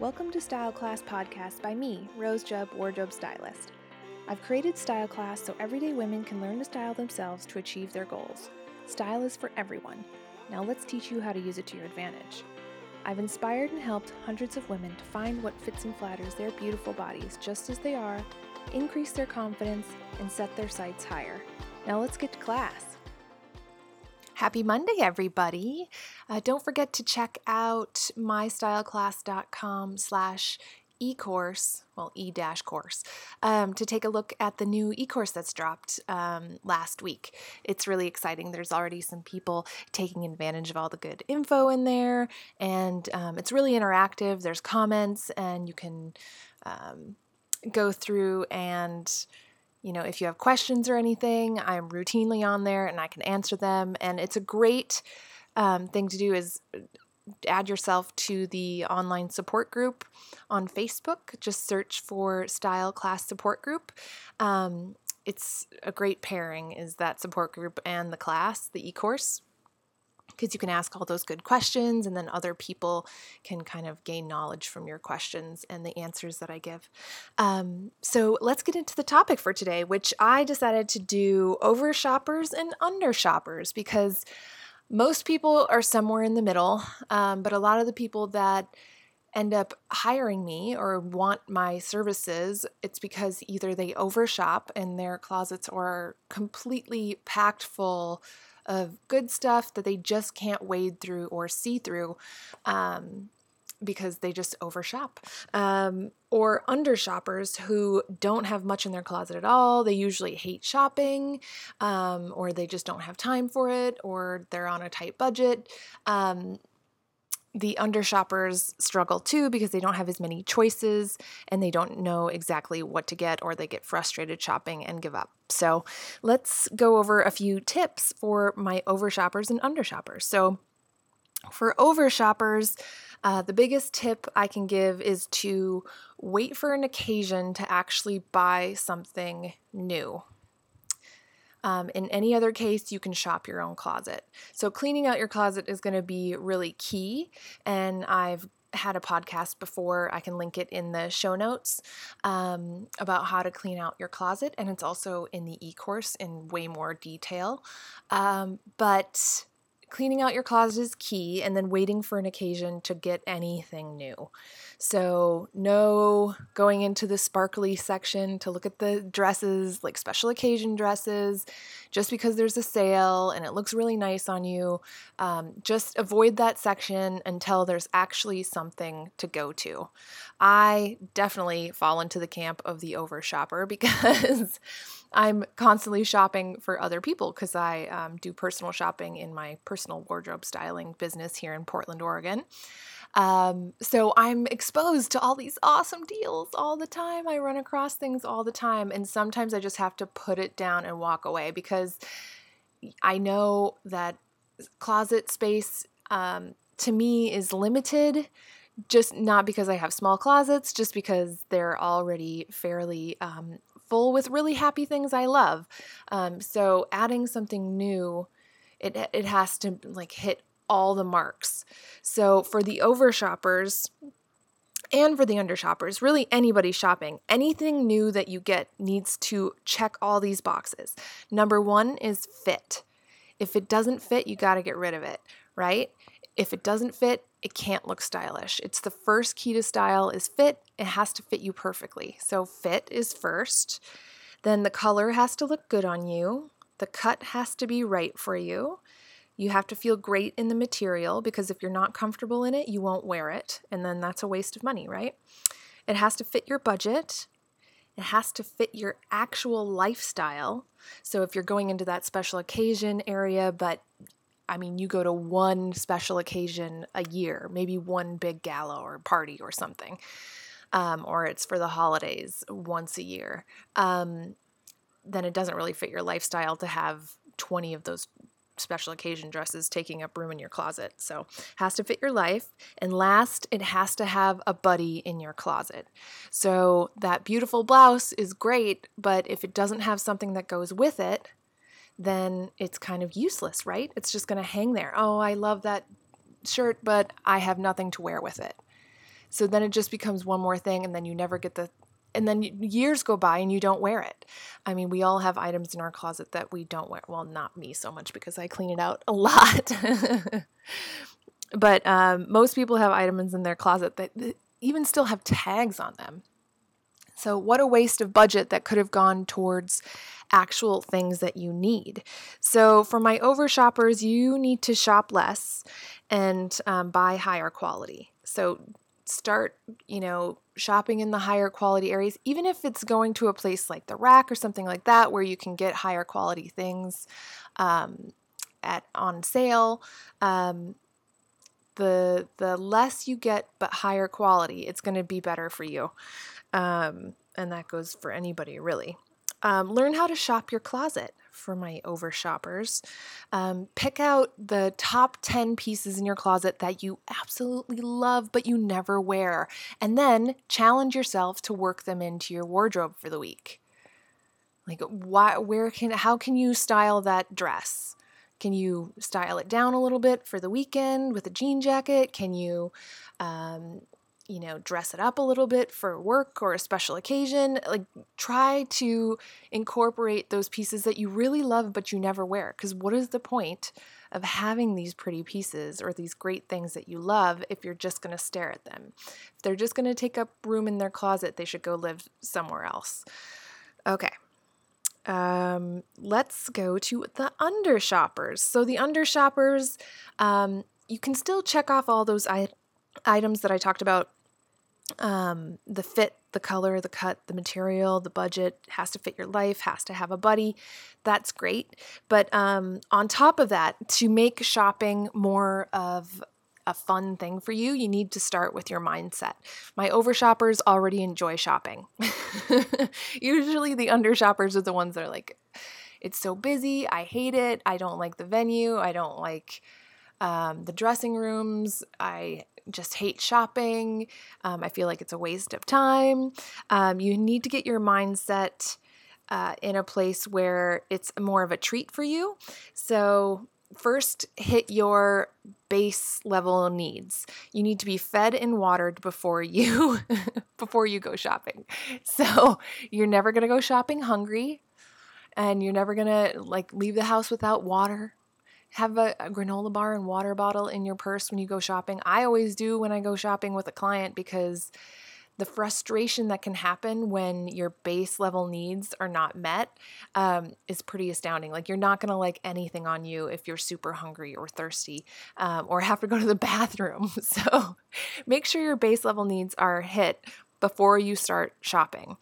Welcome to Style Class Podcast by me, Rose Jubb, wardrobe stylist. I've created Style Class so everyday women can learn to style themselves to achieve their goals. Style is for everyone. Now let's teach you how to use it to your advantage. I've inspired and helped hundreds of women to find what fits and flatters their beautiful bodies just as they are, increase their confidence, and set their sights higher. Now let's get to class. Happy Monday, everybody. Uh, don't forget to check out mystyleclass.com slash e-course, well, e-dash course, um, to take a look at the new e-course that's dropped um, last week. It's really exciting. There's already some people taking advantage of all the good info in there, and um, it's really interactive. There's comments, and you can um, go through and you know, if you have questions or anything, I'm routinely on there and I can answer them. And it's a great um, thing to do is add yourself to the online support group on Facebook. Just search for Style Class Support Group. Um, it's a great pairing is that support group and the class, the e-course because you can ask all those good questions and then other people can kind of gain knowledge from your questions and the answers that I give. Um, so let's get into the topic for today, which I decided to do over shoppers and under shoppers because most people are somewhere in the middle, um, but a lot of the people that end up hiring me or want my services, it's because either they overshop and their closets are completely packed full of good stuff that they just can't wade through or see through um, because they just overshop. Um, or under shoppers who don't have much in their closet at all. They usually hate shopping, um, or they just don't have time for it, or they're on a tight budget. Um, the under shoppers struggle too because they don't have as many choices and they don't know exactly what to get or they get frustrated shopping and give up. So, let's go over a few tips for my over shoppers and under shoppers. So, for over shoppers, uh, the biggest tip I can give is to wait for an occasion to actually buy something new. Um, in any other case, you can shop your own closet. So, cleaning out your closet is going to be really key. And I've had a podcast before. I can link it in the show notes um, about how to clean out your closet. And it's also in the e course in way more detail. Um, but cleaning out your closet is key, and then waiting for an occasion to get anything new. So, no going into the sparkly section to look at the dresses, like special occasion dresses, just because there's a sale and it looks really nice on you. Um, just avoid that section until there's actually something to go to. I definitely fall into the camp of the over shopper because. I'm constantly shopping for other people because I um, do personal shopping in my personal wardrobe styling business here in Portland, Oregon. Um, so I'm exposed to all these awesome deals all the time. I run across things all the time. And sometimes I just have to put it down and walk away because I know that closet space um, to me is limited just not because I have small closets, just because they're already fairly um, full with really happy things I love. Um, so adding something new, it it has to like hit all the marks. So for the over shoppers and for the under shoppers, really anybody shopping, anything new that you get needs to check all these boxes. Number one is fit. If it doesn't fit, you got to get rid of it, right? If it doesn't fit, it can't look stylish. It's the first key to style is fit. It has to fit you perfectly. So fit is first. Then the color has to look good on you. The cut has to be right for you. You have to feel great in the material because if you're not comfortable in it, you won't wear it. And then that's a waste of money, right? It has to fit your budget. It has to fit your actual lifestyle. So if you're going into that special occasion area, but I mean, you go to one special occasion a year, maybe one big gala or party or something, um, or it's for the holidays once a year, um, then it doesn't really fit your lifestyle to have 20 of those special occasion dresses taking up room in your closet. So, has to fit your life. And last, it has to have a buddy in your closet. So, that beautiful blouse is great, but if it doesn't have something that goes with it, then it's kind of useless, right? It's just going to hang there. Oh, I love that shirt, but I have nothing to wear with it. So then it just becomes one more thing, and then you never get the and then years go by and you don't wear it. I mean, we all have items in our closet that we don't wear. Well, not me so much because I clean it out a lot. but um, most people have items in their closet that even still have tags on them. So, what a waste of budget that could have gone towards actual things that you need. So, for my over shoppers, you need to shop less and um, buy higher quality. So, start, you know, shopping in the higher quality areas, even if it's going to a place like the rack or something like that, where you can get higher quality things um, at on sale. Um, the the less you get, but higher quality, it's going to be better for you, um, and that goes for anybody really. Um, learn how to shop your closet for my over shoppers. Um, pick out the top 10 pieces in your closet that you absolutely love but you never wear, and then challenge yourself to work them into your wardrobe for the week. Like, why, where can, how can you style that dress? Can you style it down a little bit for the weekend with a jean jacket? Can you um, you know, dress it up a little bit for work or a special occasion. Like, try to incorporate those pieces that you really love but you never wear. Because what is the point of having these pretty pieces or these great things that you love if you're just going to stare at them? If they're just going to take up room in their closet, they should go live somewhere else. Okay. Um, let's go to the under shoppers. So, the under shoppers, um, you can still check off all those I- items that I talked about um, the fit, the color, the cut, the material, the budget has to fit your life, has to have a buddy. That's great. But um, on top of that, to make shopping more of a fun thing for you, you need to start with your mindset. My over shoppers already enjoy shopping. Usually, the under shoppers are the ones that are like, it's so busy. I hate it. I don't like the venue. I don't like um, the dressing rooms. I just hate shopping. Um, I feel like it's a waste of time. Um, you need to get your mindset uh, in a place where it's more of a treat for you. So, first, hit your base level needs. You need to be fed and watered before you before you go shopping. So, you're never going to go shopping hungry and you're never going to like leave the house without water have a, a, granola bar and water bottle in your purse when you go shopping. I always do when I go shopping with a client because the frustration that can happen when your base level needs are not met um, is pretty astounding. Like, you're not to like anything on you if you're super hungry or thirsty um, or have to go to the bathroom. So, make sure your base level needs are hit before you start shopping.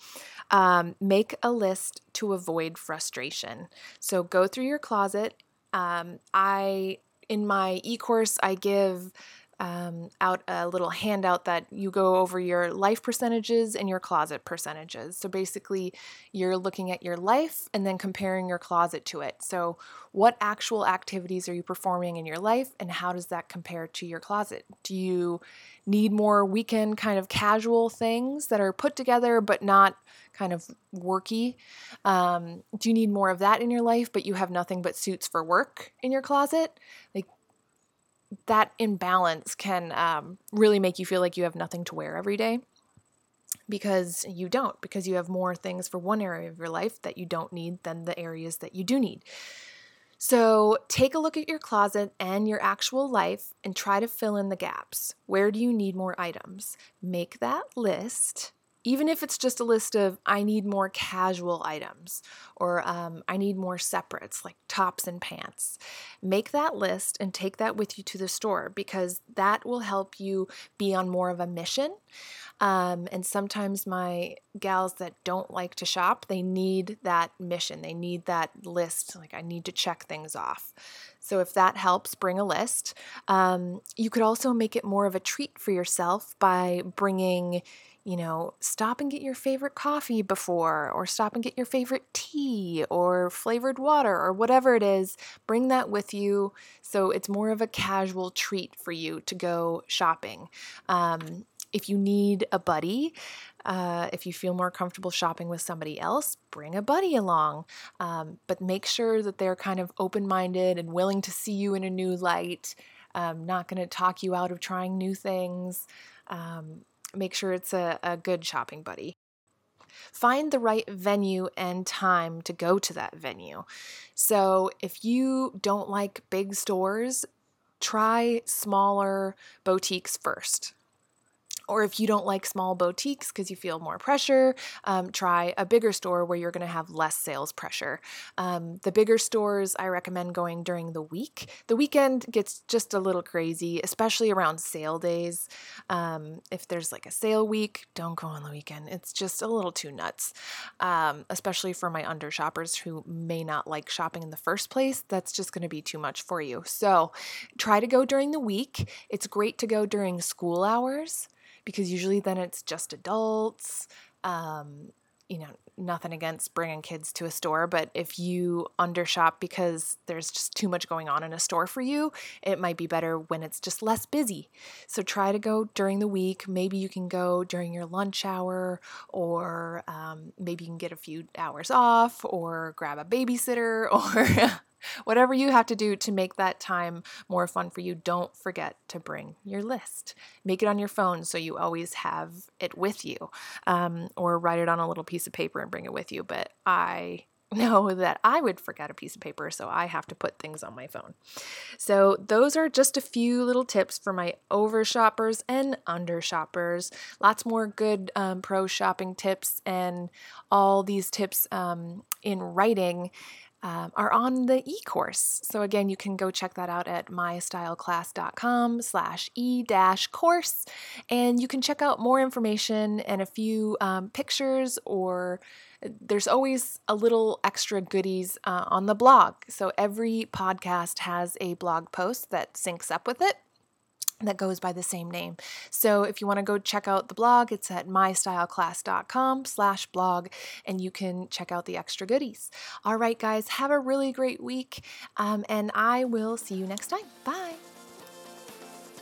Um, make a list to avoid frustration. So, go through your closet um, I in my e-course I give um, out a little handout that you go over your life percentages and your closet percentages. So basically, you're looking at your life and then comparing your closet to it. So, what actual activities are you performing in your life, and how does that compare to your closet? Do you need more weekend kind of casual things that are put together but not kind of worky? Um, do you need more of that in your life, but you have nothing but suits for work in your closet? Like that imbalance can um, really make you feel like you have nothing to wear every day because you don't, because you have more things for one area of your life that you don't need than the areas that you do need. So take a look at your closet and your actual life and try to fill in the gaps. Where do you need more items? Make that list even if it's just a list of I need more casual items or um, I need more separates like tops and pants, make that list and take that with you to the store because that will help you be on more of a mission. Um, and sometimes my gals that don't like to shop, they need that mission. They need that list. Like, I need to check things off. So, if that helps, bring a list. Um, you could also make it more of a treat for yourself by bringing you know, stop and get your favorite coffee before, or stop and get your favorite tea or flavored water or whatever it is. Bring that with you so it's more of a casual treat for you to go shopping. Um, if you need a buddy, uh, if you feel more comfortable shopping with somebody else, bring a buddy along. Um, but make sure that they're kind of open minded and willing to see you in a new light, um, not going to talk you out of trying new things. Um, make sure it's a, a good shopping buddy. Find the right venue and time to go to that venue. So, if you don't like big stores, try smaller boutiques first. Or if you don't like small boutiques because you feel more pressure, um, try a bigger store where you're going to have less sales pressure. Um, the bigger stores, I recommend going during the week. The weekend gets just a little crazy, especially around sale days. Um, if there's like a sale week, don't go on the weekend. It's just a little too nuts, um, especially for my under shoppers who may not like shopping in the first place. That's just going to be too much for you. So try to go during the week. It's great to go during school hours because usually then it's just adults. Um, you know, nothing against bringing kids to a store, but if you undershop because there's just too much going on in a store for you, it might be better when it's just less busy. So try to go during the week. Maybe you can go during your lunch hour, or um, maybe you can get a few hours off, or grab a babysitter, or Whatever you have to do to make that time more fun for you, don't forget to bring your list. Make it on your phone so you always have it with you, um, or write it on a little piece of paper and bring it with you. But I know that I would forget a piece of paper, so I have to put things on my phone. So, those are just a few little tips for my over shoppers and under shoppers. Lots more good um, pro shopping tips and all these tips um, in writing um, are on the e-course. So again, you can go check that out at mystyleclass.com slash e-course. And you can check out more information and a few um, pictures or uh, there's always a little extra goodies uh, on the blog. So every podcast has a blog post that syncs up with it that goes by the same name. So if you want to go check out the blog, it's at mystyleclass.com slash blog, and you can check out the extra goodies. All right, guys, have a really great week, um, and I will see you next time. Bye.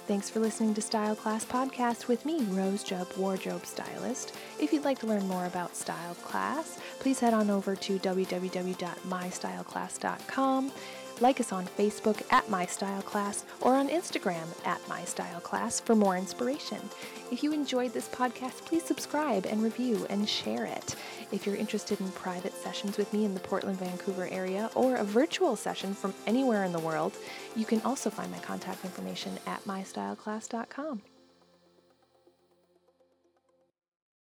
Thanks for listening to Style Class Podcast with me, Rose Jubb, wardrobe stylist. If you'd like to learn more about Style Class, please head on over to www.mystyleclass.com. Like us on Facebook at My Style Class or on Instagram at My Style Class for more inspiration. If you enjoyed this podcast, please subscribe and review and share it. If you're interested in private sessions with me in the Portland, Vancouver area or a virtual session from anywhere in the world, you can also find my contact information at mystyleclass.com.